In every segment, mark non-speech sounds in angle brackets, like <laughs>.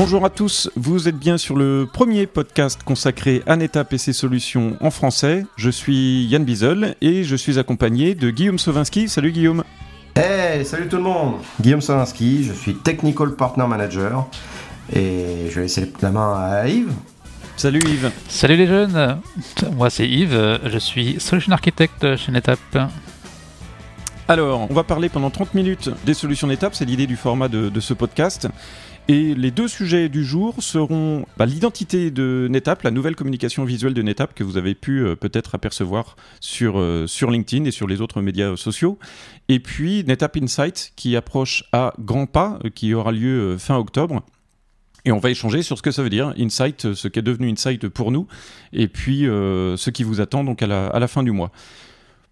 Bonjour à tous, vous êtes bien sur le premier podcast consacré à NetApp et ses solutions en français. Je suis Yann Bizel et je suis accompagné de Guillaume Sovinski. Salut Guillaume. Hey, salut tout le monde Guillaume Sovinski, je suis Technical Partner Manager et je vais laisser la main à Yves. Salut Yves. Salut les jeunes, <laughs> moi c'est Yves, je suis Solution Architect chez NetApp. Alors, on va parler pendant 30 minutes des solutions NetApp, c'est l'idée du format de, de ce podcast. Et les deux sujets du jour seront bah, l'identité de NetApp, la nouvelle communication visuelle de NetApp que vous avez pu euh, peut-être apercevoir sur, euh, sur LinkedIn et sur les autres médias sociaux. Et puis NetApp Insight qui approche à grands pas, euh, qui aura lieu fin octobre. Et on va échanger sur ce que ça veut dire, Insight, ce qui est devenu Insight pour nous, et puis ce qui vous attend donc à la fin du mois.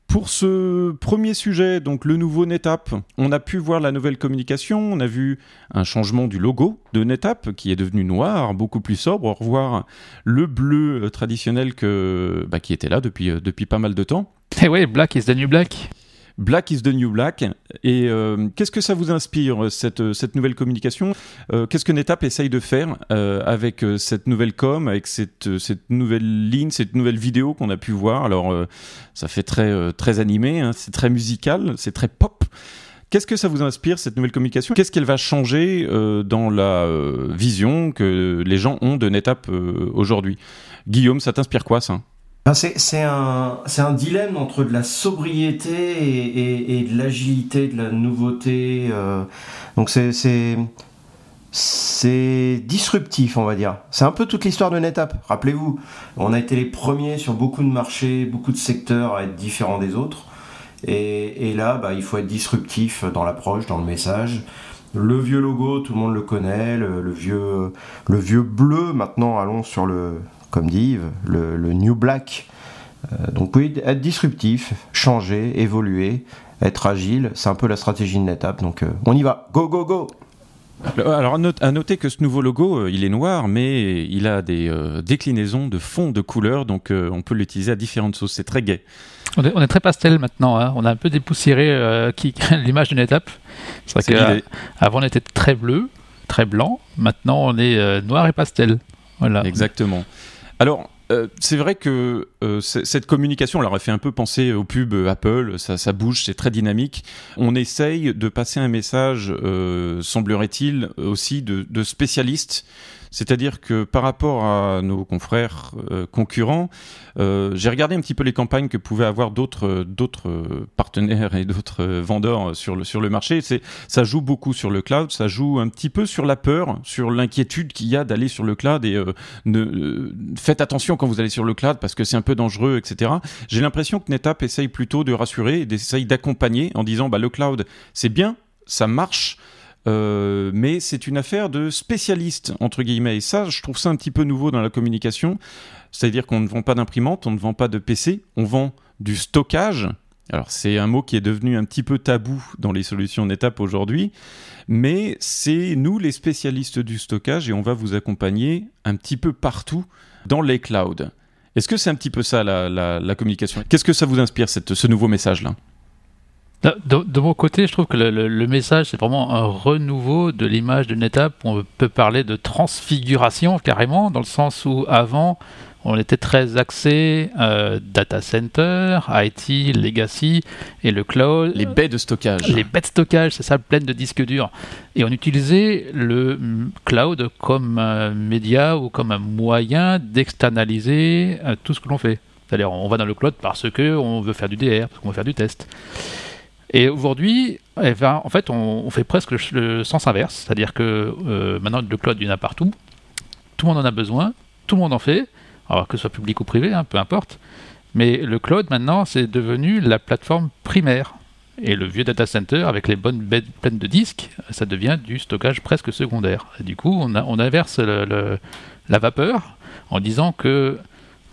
Pour ce premier sujet, donc le nouveau NetApp, on a pu voir la nouvelle communication, on a vu un changement du logo de NetApp qui est devenu noir, beaucoup plus sobre, revoir le bleu euh, traditionnel que, bah, qui était là depuis, euh, depuis pas mal de temps. Eh oui, Black is the new black. Black is the New Black. Et euh, qu'est-ce que ça vous inspire, cette, cette nouvelle communication euh, Qu'est-ce que NetApp essaye de faire euh, avec cette nouvelle com, avec cette, cette nouvelle ligne, cette nouvelle vidéo qu'on a pu voir? Alors, ça fait très, très animé, hein, c'est très musical, c'est très pop. Qu'est-ce que ça vous inspire, cette nouvelle communication? Qu'est-ce qu'elle va changer dans la vision que les gens ont de NetApp aujourd'hui? Guillaume, ça t'inspire quoi, ça? C'est un, un, dilemme entre de la sobriété et, et, de l'agilité, de la nouveauté. Euh. donc c'est disruptif, on va dire. C'est un peu toute l'histoire de NetApp. Rappelez-vous, on a été les premiers sur beaucoup de marchés, beaucoup de secteurs à être différents des autres. Et, et là, bah, il faut être disruptif dans l'approche, dans le message. Le vieux logo, tout le monde le connaît. Le, vieux, le vieux bleu, maintenant, allons sur le, comme dit Yves, le, New Black. Euh, donc oui, être disruptif, changer, évoluer, être agile, c'est un peu la stratégie de NetApp. Donc euh, on y va, go go go alors à noter que ce nouveau logo, euh, il est noir, mais il a des déclinaisons de fonds de couleurs, donc on peut l'utiliser à différentes sauces. C'est très gai. On est, très pastel maintenant. Hein. On a un peu dépoussiéré <laughs> l'image de NetApp. C'est vrai qu'avant on était très bleu, très blanc. Maintenant on est noir et pastel. Voilà. Exactement. Alors, euh, c'est vrai que euh, cette communication, on leur a fait un peu penser au pub Apple, ça, ça bouge, c'est très dynamique. On essaye de passer un message, euh, semblerait-il, aussi de, de spécialistes c'est-à-dire que par rapport à nos confrères euh, concurrents, euh, j'ai regardé un petit peu les campagnes que pouvaient avoir d'autres d'autres partenaires et d'autres vendeurs sur le marché. Ça joue beaucoup sur le cloud, ça joue un petit peu sur la peur, sur l'inquiétude qu'il y a d'aller sur le cloud et euh, ne, faites attention quand vous allez sur le cloud parce que c'est un peu dangereux, etc. J'ai l'impression que NetApp essaye plutôt de rassurer et essaye d'accompagner en disant bah le cloud c'est bien, ça marche. Euh, mais c'est une affaire de spécialistes, entre guillemets. Et ça, je trouve ça un petit peu nouveau dans la communication. C'est-à-dire qu'on ne vend pas d'imprimante, on ne vend pas de PC, on vend du stockage. Alors c'est un mot qui est devenu un petit peu tabou dans les solutions NetApp aujourd'hui, mais c'est nous les spécialistes du stockage et on va vous accompagner un petit peu partout dans les clouds. Est-ce que c'est un petit peu ça la, communication? Qu'est-ce que ça vous inspire, ce nouveau message-là? De, mon côté, je trouve que le, message, c'est vraiment un renouveau de l'image de NetApp. On peut parler de transfiguration carrément, dans le sens où avant, on était très axé euh, data center, IT, legacy et le cloud. Les baies de stockage. Les baies de stockage, c'est ça, pleines de disques durs. Et on utilisait le cloud comme un média ou comme un moyen d'externaliser euh, tout ce que l'on fait. C'est-à-dire, on va dans le cloud parce qu'on veut faire du DR, parce qu'on veut faire du test. Et aujourd'hui, eh ben, en fait, on, fait presque le, sens inverse, c'est-à-dire que euh, maintenant le cloud, il y en a partout, tout le monde en a besoin, tout le monde en fait, alors que ce soit public ou privé, hein, peu importe. Mais le cloud, maintenant, c'est devenu la plateforme primaire. Et le vieux data center, avec les bonnes bêtes pleines de disques, ça devient du stockage presque secondaire. Du coup, on inverse la vapeur en disant que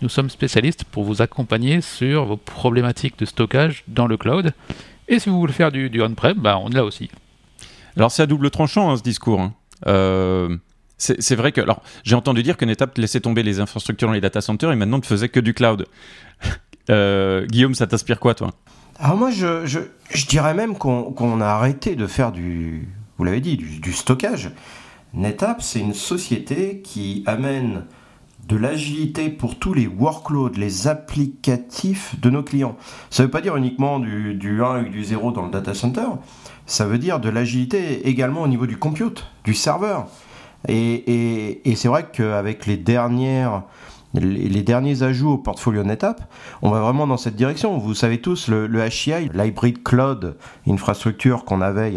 nous sommes spécialistes pour vous accompagner sur vos problématiques de stockage dans le cloud. Et si vous voulez faire du, on-prem, bah, on est là aussi. Alors c'est à double tranchant hein, ce discours. Hein. Euh, c'est vrai que alors j'ai entendu dire que NetApp laissait tomber les infrastructures dans les data centers et maintenant ne faisait que du cloud. <laughs> Euh, Guillaume, ça t'inspire quoi toi? Alors moi je, je, dirais même qu'on a arrêté de faire du, vous l'avez dit, du, stockage. NetApp, c'est une société qui amène de l'agilité pour tous les workloads, les applicatifs de nos clients. Ça ne veut pas dire uniquement du, du 1 et du 0 dans le data center, ça veut dire de l'agilité également au niveau du compute, du serveur. Et, et c'est vrai qu'avec les dernières les, derniers ajouts au portfolio NetApp, on va vraiment dans cette direction. Vous savez tous, le, HCI, l'hybrid cloud infrastructure qu'on avait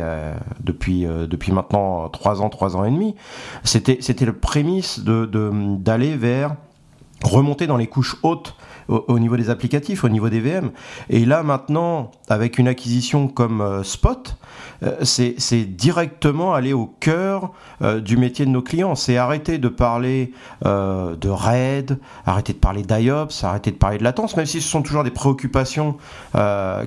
depuis, euh, depuis maintenant 3 ans, 3 ans et demi, c'était le prémisse d'aller vers remonter dans les couches hautes au, niveau des applicatifs, au niveau des VM. Et là maintenant, avec une acquisition comme euh, Spot, euh, c'est directement aller au cœur euh, du métier de nos clients. C'est arrêter de parler de RAID, arrêter de parler d'IOPS, arrêter de parler de latence, même si ce sont toujours des préoccupations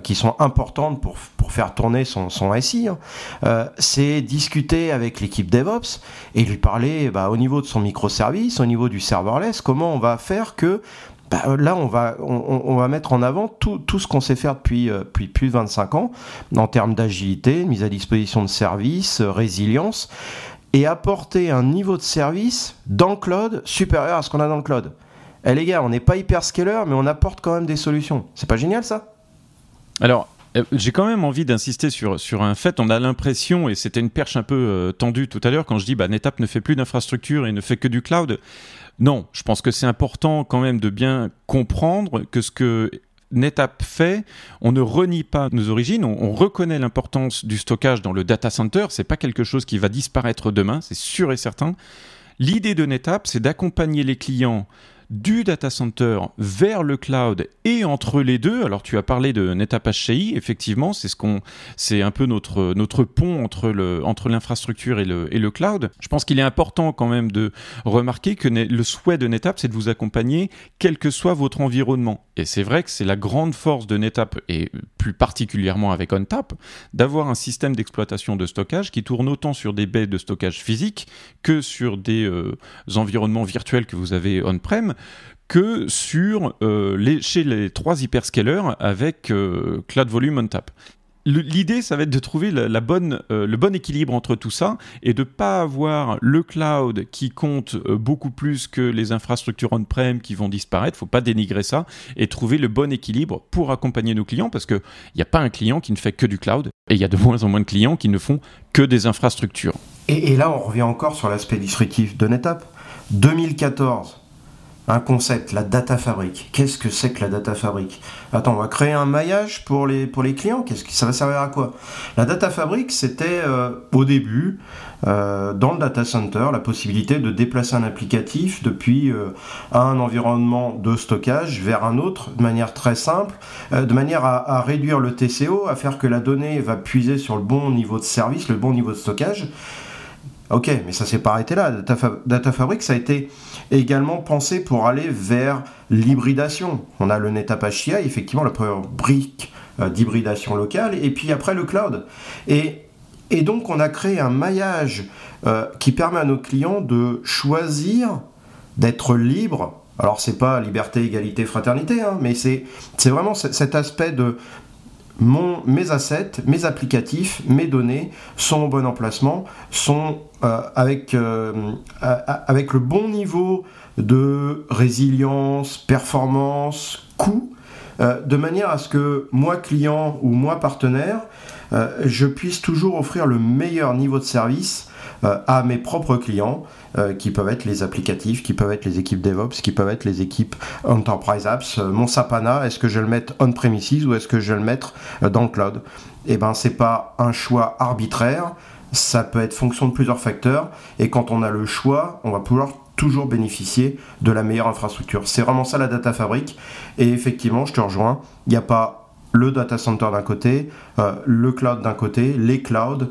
qui sont importantes pour, pour faire tourner son, son SI. Hein. c'est discuter avec l'équipe DevOps et lui parler bah, au niveau de son microservice, au niveau du serverless, comment on va faire que bah, euh, là, on va, on, va mettre en avant tout, tout ce qu'on sait faire depuis, euh, depuis plus de 25 ans en termes d'agilité, mise à disposition de services, euh, résilience, et apporter un niveau de service dans le cloud supérieur à ce qu'on a dans le cloud. Eh les gars, on n'est pas hyperscaler, mais on apporte quand même des solutions. C'est pas génial ça? Alors, j'ai quand même envie d'insister sur, sur un fait. On a l'impression, et c'était une perche un peu tendue tout à l'heure, quand je dis bah, NetApp ne fait plus d'infrastructure et ne fait que du cloud. Non, je pense que c'est important quand même de bien comprendre que ce que NetApp fait, on ne renie pas nos origines, on, reconnaît l'importance du stockage dans le data center, c'est pas quelque chose qui va disparaître demain, c'est sûr et certain. L'idée de NetApp, c'est d'accompagner les clients du data center vers le cloud et entre les deux. Alors tu as parlé de NetApp HCI, effectivement, c'est ce qu'on, c'est un peu notre notre pont entre le entre l'infrastructure et le et le cloud. Je pense qu'il est important quand même de remarquer que le souhait de NetApp, c'est de vous accompagner quel que soit votre environnement. Et c'est vrai que c'est la grande force de NetApp et plus particulièrement avec ONTAP d'avoir un système d'exploitation de stockage qui tourne autant sur des baies de stockage physiques que sur des euh, environnements virtuels que vous avez on-prem que sur euh, les, chez les trois hyperscalers avec euh, Cloud Volume on Tap. L'idée, ça va être de trouver euh, le bon équilibre entre tout ça et de pas avoir le cloud qui compte beaucoup plus que les infrastructures on-prem qui vont disparaître. Faut pas dénigrer ça et trouver le bon équilibre pour accompagner nos clients parce qu'il n'y a pas un client qui ne fait que du cloud et il y a de <laughs> moins en moins de clients qui ne font que des infrastructures. Et, et là, on revient encore sur l'aspect disruptif de NetApp. 2014, un concept, la data fabrique. Qu'est-ce que c'est que la data fabrique? Attends, on va créer un maillage pour les, pour les clients? Qu'est-ce que ça va servir à quoi? La data fabrique, c'était euh, au début euh, dans le data center la possibilité de déplacer un applicatif depuis euh, un environnement de stockage vers un autre de manière très simple, de manière à, à réduire le TCO, à faire que la donnée va puiser sur le bon niveau de service, le bon niveau de stockage. Ok, mais ça s'est pas arrêté là. Data, Fabric, ça a été également pensé pour aller vers l'hybridation. On a le NetApp HCI, effectivement, la première brique euh, d'hybridation locale, et puis après le cloud. Et, et donc, on a créé un maillage euh, qui permet à nos clients de choisir d'être libres. Alors, c'est pas liberté, égalité, fraternité, hein, mais c'est vraiment cet aspect de mes assets, mes applicatifs, mes données sont au bon emplacement, sont euh, avec, euh, avec le bon niveau de résilience, performance, coût, euh, de manière à ce que moi client ou moi partenaire, je puisse toujours offrir le meilleur niveau de service à mes propres clients euh, qui peuvent être les applicatifs, qui peuvent être les équipes DevOps, qui peuvent être les équipes Enterprise Apps. Euh, mon Sapana, est-ce que je le mette on-premises ou est-ce que je le mettre euh, dans le cloud? Eh ben, c'est pas un choix arbitraire. Ça peut être fonction de plusieurs facteurs. Et quand on a le choix, on va pouvoir toujours bénéficier de la meilleure infrastructure. C'est vraiment ça la data fabrique. Et effectivement, je te rejoins. Il n'y a pas le data center d'un côté, le cloud d'un côté, les clouds.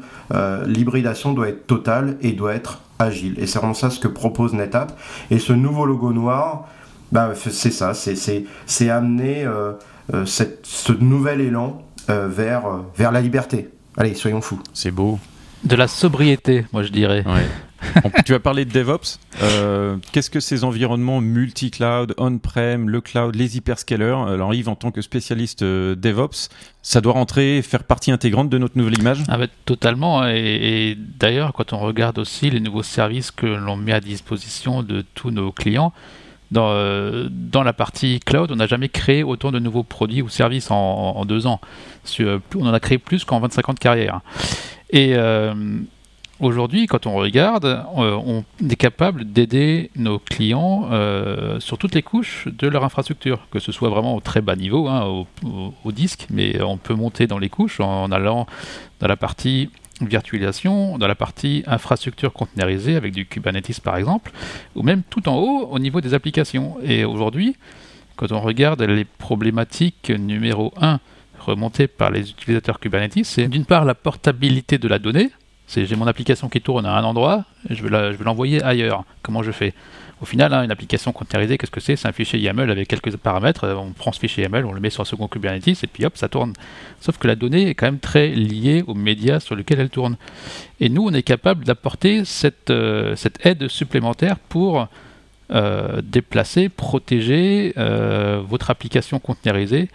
L'hybridation doit être totale et doit être agile. Et c'est vraiment ça ce que propose NetApp. Et ce nouveau logo noir, bah, c'est ça, c'est amener euh, euh, ce nouvel élan euh, vers, vers la liberté. Allez, soyons fous. C'est beau. De la sobriété, moi je dirais. Tu as parlé de DevOps. Euh, qu'est-ce que ces environnements multi-cloud, on-prem, le cloud, les hyperscalers Alors Yves, en tant que spécialiste euh, DevOps, ça doit rentrer, faire partie intégrante de notre nouvelle image? Ah bah, Totalement. Et, d'ailleurs, quand on regarde aussi les nouveaux services que l'on met à disposition de tous nos clients, dans, euh, la partie cloud, on n'a jamais créé autant de nouveaux produits ou services en, deux ans. on en a créé plus qu'en 25 ans de carrière. Et aujourd'hui, quand on regarde, euh, on est capable d'aider nos clients sur toutes les couches de leur infrastructure, que ce soit vraiment au très bas niveau, hein, au, disque, mais on peut monter dans les couches en allant dans la partie virtualisation dans la partie infrastructure containerisée avec du Kubernetes par exemple, ou même tout en haut au niveau des applications. Et aujourd'hui, quand on regarde les problématiques numéro 1 remontées par les utilisateurs Kubernetes, c'est d'une part la portabilité de la donnée, j'ai mon application qui tourne à un endroit, je vais l'envoyer ailleurs. Comment je fais? Au final, hein, une application containerisée, qu'est-ce que c'est? C'est un fichier YAML avec quelques paramètres. Euh, on prend ce fichier YAML, on le met sur un second Kubernetes et puis hop, ça tourne. Sauf que la donnée est quand même très liée aux médias sur lesquels elle tourne. Et nous, on est capable d'apporter cette, euh, aide supplémentaire pour euh, déplacer, protéger votre application containerisée,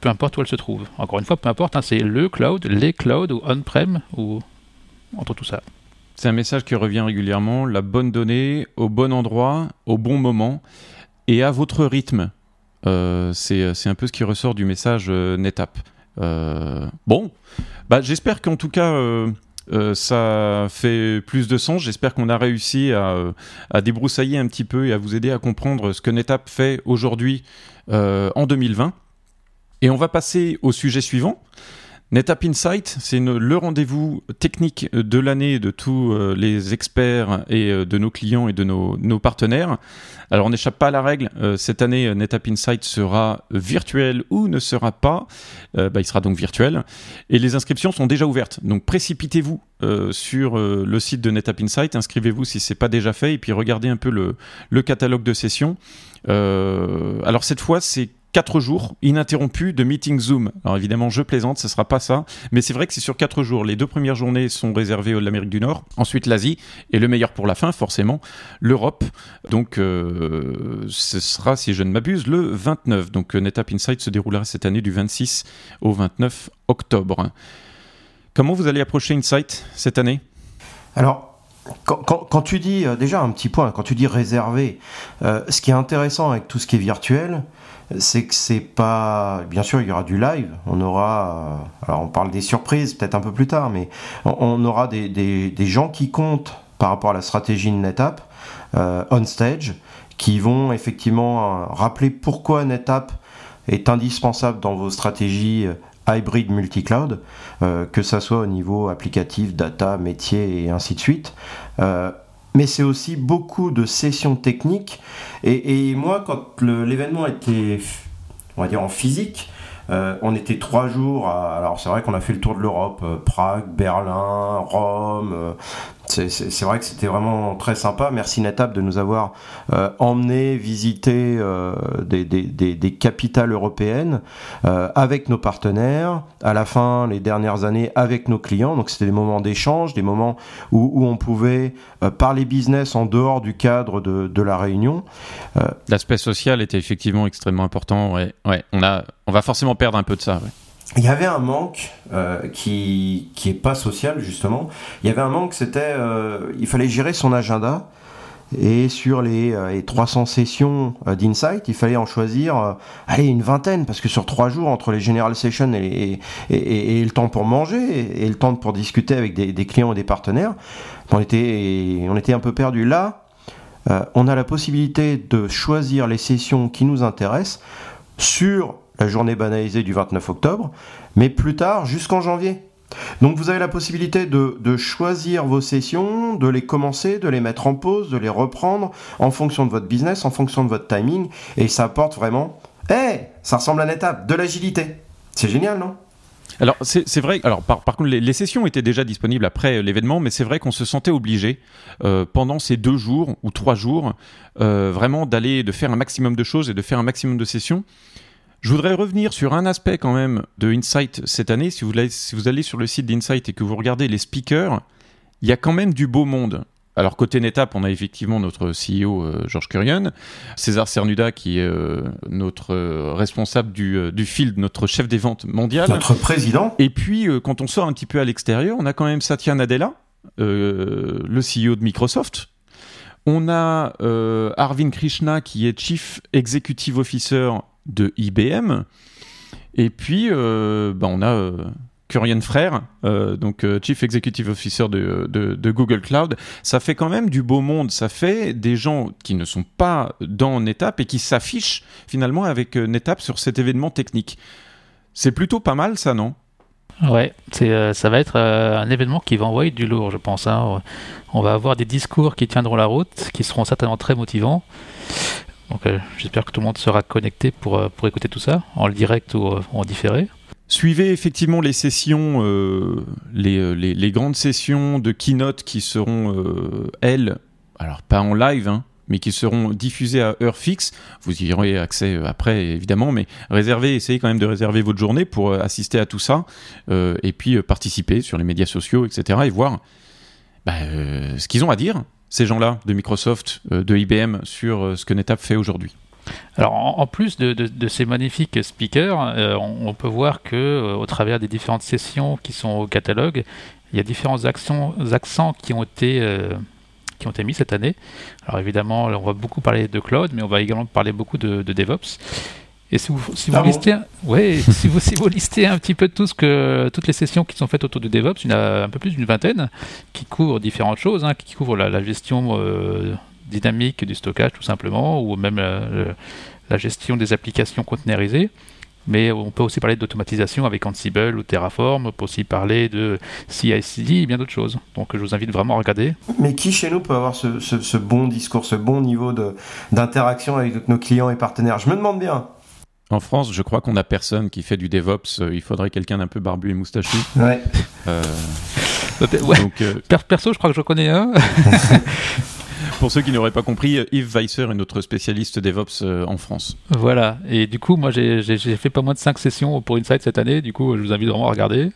peu importe où elle se trouve. Encore une fois, peu importe, hein, c'est le cloud, les clouds ou on-prem ou entre tout ça. C'est un message qui revient régulièrement, la bonne donnée au bon endroit, au bon moment et à votre rythme. Euh, c'est un peu ce qui ressort du message euh, NetApp. Euh, bon, bah, j'espère qu'en tout cas ça fait plus de sens. J'espère qu'on a réussi à, à, débroussailler un petit peu et à vous aider à comprendre ce que NetApp fait aujourd'hui en 2020. Et on va passer au sujet suivant. NetApp Insight, c'est le rendez-vous technique de l'année de tous euh, les experts et euh, de nos clients et de nos, partenaires. Alors on n'échappe pas à la règle, euh, cette année NetApp Insight sera virtuel ou ne sera pas, bah, il sera donc virtuel, et les inscriptions sont déjà ouvertes, donc précipitez-vous sur le site de NetApp Insight, inscrivez-vous si ce n'est pas déjà fait, et puis regardez un peu le, le catalogue de sessions. alors cette fois c'est 4 jours ininterrompus de meeting Zoom. Alors évidemment, je plaisante, ce sera pas ça, mais c'est vrai que c'est sur 4 jours. Les deux premières journées sont réservées à l'Amérique du Nord, ensuite l'Asie, et le meilleur pour la fin, forcément, l'Europe. Donc euh, ce sera, si je ne m'abuse, le 29. Donc euh, NetApp Insight se déroulera cette année du 26 au 29 octobre. Comment vous allez approcher Insight cette année? Alors, quand, tu dis, euh, déjà un petit point, quand tu dis réservé, ce qui est intéressant avec tout ce qui est virtuel, c'est que c'est pas. Bien sûr, il y aura du live. On aura. Alors, on parle des surprises peut-être un peu plus tard, mais on, aura des, des, gens qui comptent par rapport à la stratégie de NetApp euh, on stage, qui vont effectivement euh, rappeler pourquoi NetApp est indispensable dans vos stratégies euh, hybrid multi-cloud, que ça soit au niveau applicatif, data, métier et ainsi de suite mais c'est aussi beaucoup de sessions techniques. Et, moi, quand l'événement était, on va dire, en physique, euh, on était trois jours. alors c'est vrai qu'on a fait le tour de l'Europe, euh, Prague, Berlin, Rome, euh, c'est vrai que c'était vraiment très sympa. Merci NetApp de nous avoir euh, emmené visiter euh, des, capitales européennes euh, avec nos partenaires. À la fin, les dernières années, avec nos clients. Donc c'était des moments d'échange, des moments où, on pouvait parler business en dehors du cadre de, de la réunion. L'aspect social était effectivement extrêmement important. Ouais, ouais. On, a, on va forcément perdre un peu de ça. Ouais il y avait un manque euh, qui qui est pas social justement. Il y avait un manque, c'était euh, il fallait gérer son agenda et sur les, 300 euh, sessions d'Insight, il fallait en choisir allez une vingtaine parce que sur trois jours entre les general sessions et, et, et, le temps pour manger et, le temps pour discuter avec des, des, clients et des partenaires, on était on était un peu perdu là. on a la possibilité de choisir les sessions qui nous intéressent sur la journée banalisée du 29 octobre, mais plus tard jusqu'en janvier. Donc vous avez la possibilité de, choisir vos sessions, de les commencer, de les mettre en pause, de les reprendre en fonction de votre business, en fonction de votre timing, et ça apporte vraiment, hé, ça ressemble à une étape, de l'agilité. C'est génial, non? Alors c'est vrai. Alors par, contre, les, sessions étaient déjà disponibles après euh, l'événement, mais c'est vrai qu'on se sentait obligé euh, pendant ces deux jours ou trois jours euh, vraiment d'aller de faire un maximum de choses et de faire un maximum de sessions. Je voudrais revenir sur un aspect quand même de Insight cette année. Si vous, allez, si vous allez sur le site d'Insight et que vous regardez les speakers, il y a quand même du beau monde. alors côté NetApp, on a effectivement notre CEO Georges Curion, César Cernuda qui est notre responsable du, du field, notre chef des ventes mondial. Notre président. Et puis quand on sort un petit peu à l'extérieur, on a quand même Satya Nadella, le CEO de Microsoft, on a euh, Arvind Krishna qui est Chief Executive Officer de IBM. Et puis, euh, bah, on a euh, Kurian Frère, donc Chief Executive Officer de, Google Cloud. Ça fait quand même du beau monde. Ça fait des gens qui ne sont pas dans NetApp et qui s'affichent finalement avec NetApp sur cet événement technique. C'est plutôt pas mal, ça, non? Ouais, c'est, ça va être un événement qui va envoyer du lourd, je pense. Hein. On va avoir des discours qui tiendront la route, qui seront certainement très motivants. Donc euh, j'espère que tout le monde sera connecté pour, euh, pour écouter tout ça, en direct ou euh, en différé. Suivez effectivement les sessions, les, les, grandes sessions de keynote qui seront, elles, alors pas en live, hein, mais qui seront diffusées à heure fixe. Vous y aurez accès après, évidemment, mais réservez, essayez quand même de réserver votre journée pour assister à tout ça, et puis participer sur les médias sociaux, etc., et voir bah, ce qu'ils ont à dire, ces gens-là de Microsoft, euh, de IBM, sur euh, ce que NetApp fait aujourd'hui. Alors, en, plus de, ces magnifiques speakers, on, peut voir que au travers des différentes sessions qui sont au catalogue, il y a différents accents qui ont été qui ont été mis cette année. Alors évidemment, on va beaucoup parler de cloud, mais on va également parler beaucoup de DevOps. Et si vous, si vous listez, ouais, si vous, si vous listez un petit peu tout ce que, toutes les sessions qui sont faites autour de DevOps, il y en a un peu plus d'une vingtaine qui couvrent différentes choses, hein, qui couvrent la, gestion euh, dynamique du stockage tout simplement, ou même euh, la gestion des applications containerisées. Mais on peut aussi parler d'automatisation avec Ansible ou Terraform, on peut aussi parler de CI/CD et bien d'autres choses. Donc je vous invite vraiment à regarder. Mais qui chez nous peut avoir ce, ce bon discours, ce bon niveau d'interaction avec nos clients et partenaires? Je me demande bien. En France, je crois qu'on a personne qui fait du DevOps. Euh, il faudrait quelqu'un d'un peu barbu et moustachu. <laughs> Ouais. Euh, Donc, euh, Perso, je crois que je connais un. <laughs> Pour ceux qui n'auraient pas compris, Yves Weisser est notre spécialiste DevOps euh, en France. Voilà, et du coup, moi j'ai fait pas moins de 5 sessions pour Insight cette année, du coup je vous invite vraiment à regarder.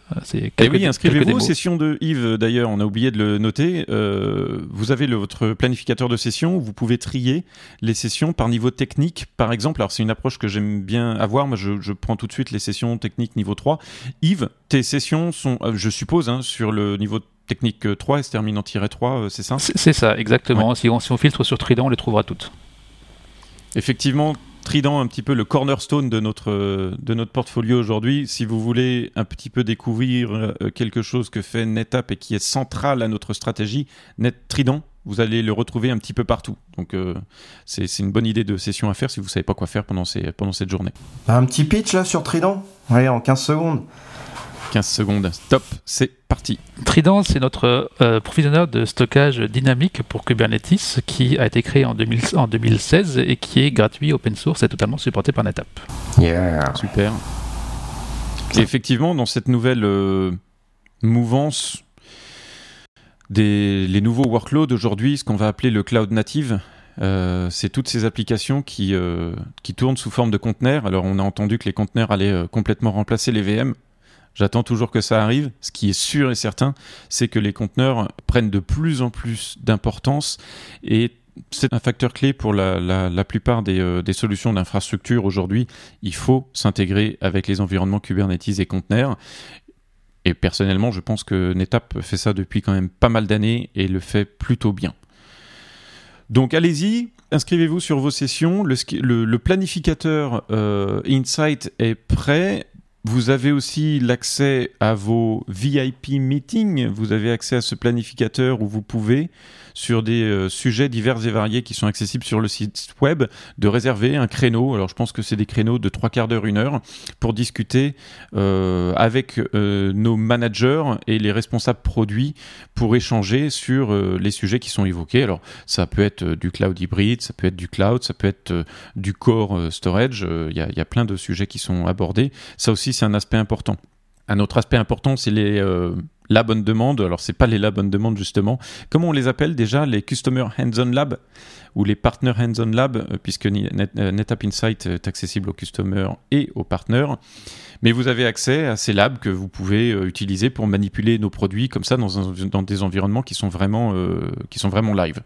Et oui, inscrivez-vous aux sessions de Yves d'ailleurs, on a oublié de le noter. Euh, vous avez le, votre planificateur de sessions, vous pouvez trier les sessions par niveau technique, par exemple. Alors c'est une approche que j'aime bien avoir, moi je, je, prends tout de suite les sessions techniques niveau 3. Yves, tes sessions sont, euh, je suppose, hein, sur le niveau technique 3 et se termine en tiret 3, euh, c'est ça C'est ça, exactement. Si, on, si on filtre sur Trident, on les trouvera toutes. Effectivement, Trident, un petit peu le cornerstone de notre, euh, de notre portfolio aujourd'hui. Si vous voulez un petit peu découvrir euh, quelque chose que fait NetApp et qui est central à notre stratégie, Net Trident, vous allez le retrouver un petit peu partout. Donc c'est une bonne idée de session à faire si vous ne savez pas quoi faire pendant, ces, pendant cette journée. Un petit pitch là sur Trident? Allez, en 15 secondes. 15 secondes. Stop, c'est parti. Trident, c'est notre euh, provisionnaire de stockage dynamique pour Kubernetes qui a été créé en, 2016 et qui est gratuit, open source et totalement supporté par NetApp. Yeah. Super. effectivement, dans cette nouvelle euh, mouvance des les nouveaux workloads aujourd'hui, ce qu'on va appeler le cloud native, euh, c'est toutes ces applications qui, qui tournent sous forme de conteneurs. Alors on a entendu que les conteneurs allaient complètement remplacer les VM. J'attends toujours que ça arrive. Ce qui est sûr et certain, c'est que les conteneurs prennent de plus en plus d'importance et c'est un facteur clé pour la, plupart euh, des, solutions d'infrastructure aujourd'hui. Il faut s'intégrer avec les environnements Kubernetes et conteneurs. Et personnellement, je pense que NetApp fait ça depuis quand même pas mal d'années et le fait plutôt bien. Donc allez-y, inscrivez-vous sur vos sessions. Le, planificateur euh, Insight est prêt. Vous avez aussi l'accès à vos VIP meetings. Vous avez accès à ce planificateur où vous pouvez sur des euh, sujets divers et variés qui sont accessibles sur le site web, de réserver un créneau. Alors je pense que c'est des créneaux de trois quarts d'heure, une heure, pour discuter euh, avec euh, nos managers et les responsables produits pour échanger sur les sujets qui sont évoqués. Alors ça peut être du cloud hybride, ça peut être du cloud, ça peut être du core storage. Il y, y, a plein de sujets qui sont abordés. Ça aussi c'est un aspect important. Un autre aspect important, c'est les la bonne demande. Alors, c'est pas les la bonne demande, justement. Comment on les appelle déjà Les Customer Hands-on Lab ou les Partner Hands-on Lab, euh, puisque euh, NetApp Insight est accessible aux customers et aux partners. Mais vous avez accès à ces labs que vous pouvez utiliser pour manipuler nos produits comme ça dans, des environnements qui sont vraiment, live.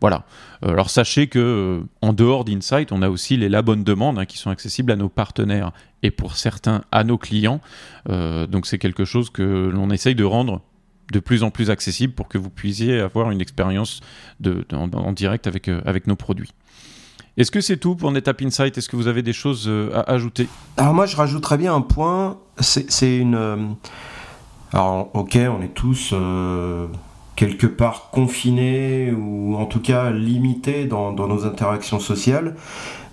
Voilà. Euh, alors sachez que euh, en dehors d'Insight, on a aussi les labs on demande hein, qui sont accessibles à nos partenaires et pour certains à nos clients. Euh, donc c'est quelque chose que l'on essaye de rendre de plus en plus accessible pour que vous puissiez avoir une expérience de, en, direct avec, avec nos produits. Est-ce que c'est tout pour NetApp Insight? Est-ce que vous avez des choses à ajouter? Alors moi je rajouterais bien un point, c'est une... Alors ok, on est tous quelque part confiné ou en tout cas limité dans, nos interactions sociales.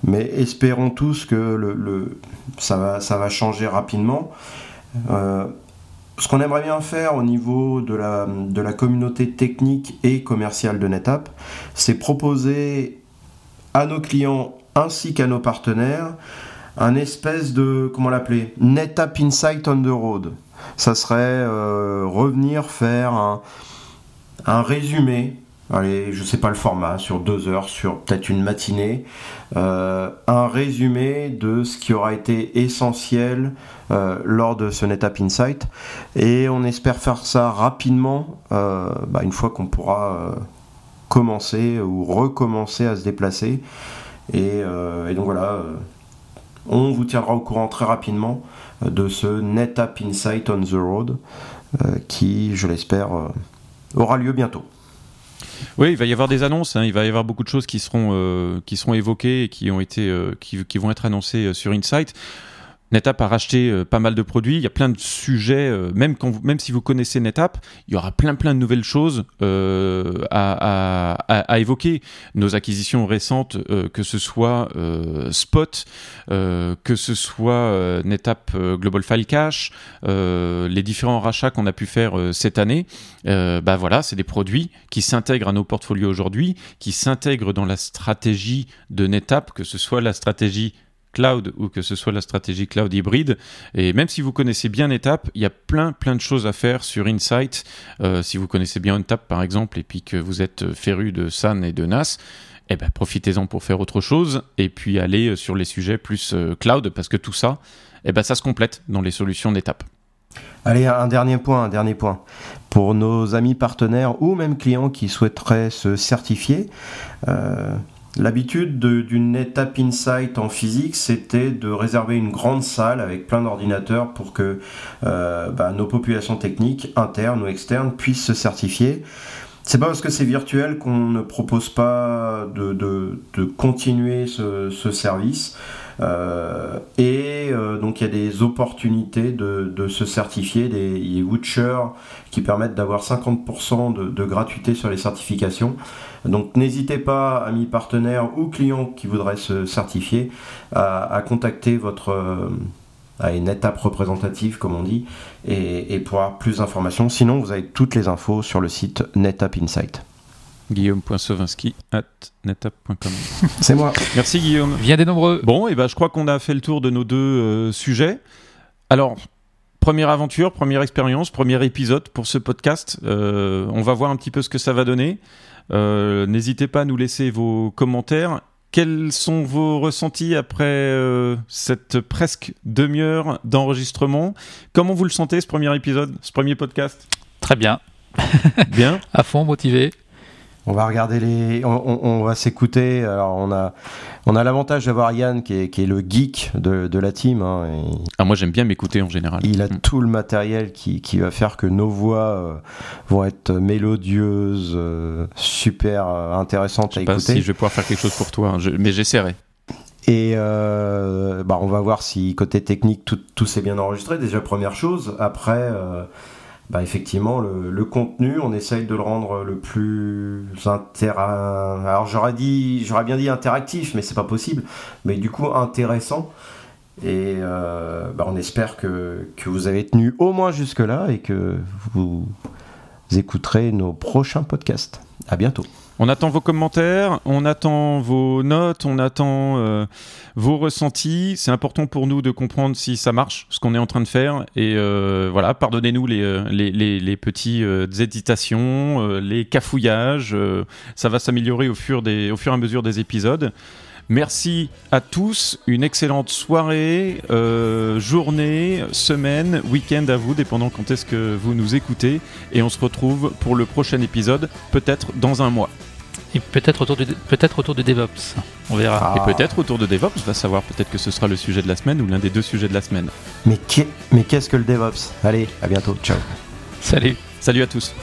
Mais espérons tous que le, ça, va, ça va changer rapidement. Ce qu'on aimerait bien faire au niveau de la, communauté technique et commerciale de NetApp, c'est proposer à nos clients ainsi qu'à nos partenaires un espèce de, comment l'appeler, NetApp Insight on the Road. Ça serait euh, revenir faire un résumé, allez, je sais pas le format, sur deux heures, sur peut-être une matinée, euh, un résumé de ce qui aura été essentiel euh, lors de ce NetApp Insight. Et on espère faire ça rapidement, euh, bah, une fois qu'on pourra commencer ou recommencer à se déplacer. Et, et donc voilà, on vous tiendra au courant très rapidement de ce NetApp Insight on the Road, qui, je l'espère, aura lieu bientôt. Oui, il va y avoir des annonces. Hein. il va y avoir beaucoup de choses qui seront euh, qui seront évoquées et qui ont été euh, qui, vont être annoncées euh, sur Insight. NetApp a racheté euh, pas mal de produits. Il y a plein de sujets, euh, même, si vous connaissez NetApp, il y aura plein plein de nouvelles choses euh, à, évoquer. Nos acquisitions récentes, que ce soit Spot, que ce soit NetApp Global File Cache, les différents rachats qu'on a pu faire cette année, bah voilà, c'est des produits qui s'intègrent à nos portfolios aujourd'hui, qui s'intègrent dans la stratégie de NetApp, que ce soit la stratégie cloud ou que ce soit la stratégie cloud hybride. Et même si vous connaissez bien NetApp, il y a plein plein de choses à faire sur Insight. Euh, si vous connaissez bien NetApp par exemple et puis que vous êtes féru de SAN et de NAS, eh ben, profitez-en pour faire autre chose et puis allez sur les sujets plus euh, cloud parce que tout ça, eh ben, ça se complète dans les solutions NetApp. Allez, un dernier point, un dernier point. Pour nos amis partenaires ou même clients qui souhaiteraient se certifier, euh, L'habitude d'une étape Insight en physique, c'était de réserver une grande salle avec plein d'ordinateurs pour que euh, bah, nos populations techniques, internes ou externes, puissent se certifier. C'est pas parce que c'est virtuel qu'on ne propose pas de, continuer ce, service. Euh, et euh, donc il y a des opportunités de, se certifier, des, vouchers qui permettent d'avoir 50% de, gratuité sur les certifications. Donc n'hésitez pas, amis partenaires ou clients qui voudraient se certifier, à, contacter votre euh, à une représentative, comme on dit, et, pour avoir plus d'informations. Sinon, vous avez toutes les infos sur le site NetApp Insight. Guillaume.sovinsky at netapp.com. <laughs> C'est moi. Merci Guillaume. Viens des nombreux. Bon, et ben je crois qu'on a fait le tour de nos deux euh, sujets. Alors, première aventure, première expérience, premier épisode pour ce podcast. Euh, on va voir un petit peu ce que ça va donner. Euh, n'hésitez pas à nous laisser vos commentaires. Quels sont vos ressentis après euh, cette presque demi-heure d'enregistrement? Comment vous le sentez ce premier épisode, ce premier podcast? Très bien. bien <laughs> À fond, motivé. On va regarder les. On, va s'écouter. Alors, on a, on a l'avantage d'avoir Yann qui est, qui est, le geek de, de la team. Hein, ah, moi, j'aime bien m'écouter en général. Il a mm. tout le matériel qui, qui, va faire que nos voix euh, vont être mélodieuses, euh, super euh, intéressantes à écouter. Pas si je vais pouvoir faire quelque chose pour toi, hein, mais j'essaierai. Et bah, on va voir si côté technique tout, tout s'est bien enregistré. Déjà, première chose. Après bah, effectivement, le, contenu, on essaye de le rendre le plus intéressant. Alors j'aurais dit, j'aurais bien dit interactif, mais c'est pas possible. Mais du coup intéressant. Et euh, bah, on espère que, que, vous avez tenu au moins jusque-là et que vous écouterez nos prochains podcasts. À bientôt. On attend vos commentaires, on attend vos notes, on attend euh, vos ressentis. C'est important pour nous de comprendre si ça marche, ce qu'on est en train de faire. Et euh, voilà, pardonnez-nous les, euh, les, les, petites hésitations, les cafouillages. ça va s'améliorer au, au fur et à mesure des épisodes. Merci à tous, une excellente soirée, euh, journée, semaine, week-end à vous, dépendant quand est-ce que vous nous écoutez. Et on se retrouve pour le prochain épisode, peut-être dans un mois. Et peut-être autour, de, peut autour de DevOps. On verra. Et peut-être autour de DevOps, on va savoir peut-être que ce sera le sujet de la semaine ou l'un des deux sujets de la semaine. Mais qu'est-ce que le DevOps? Allez, à bientôt. Ciao. Salut. Salut à tous.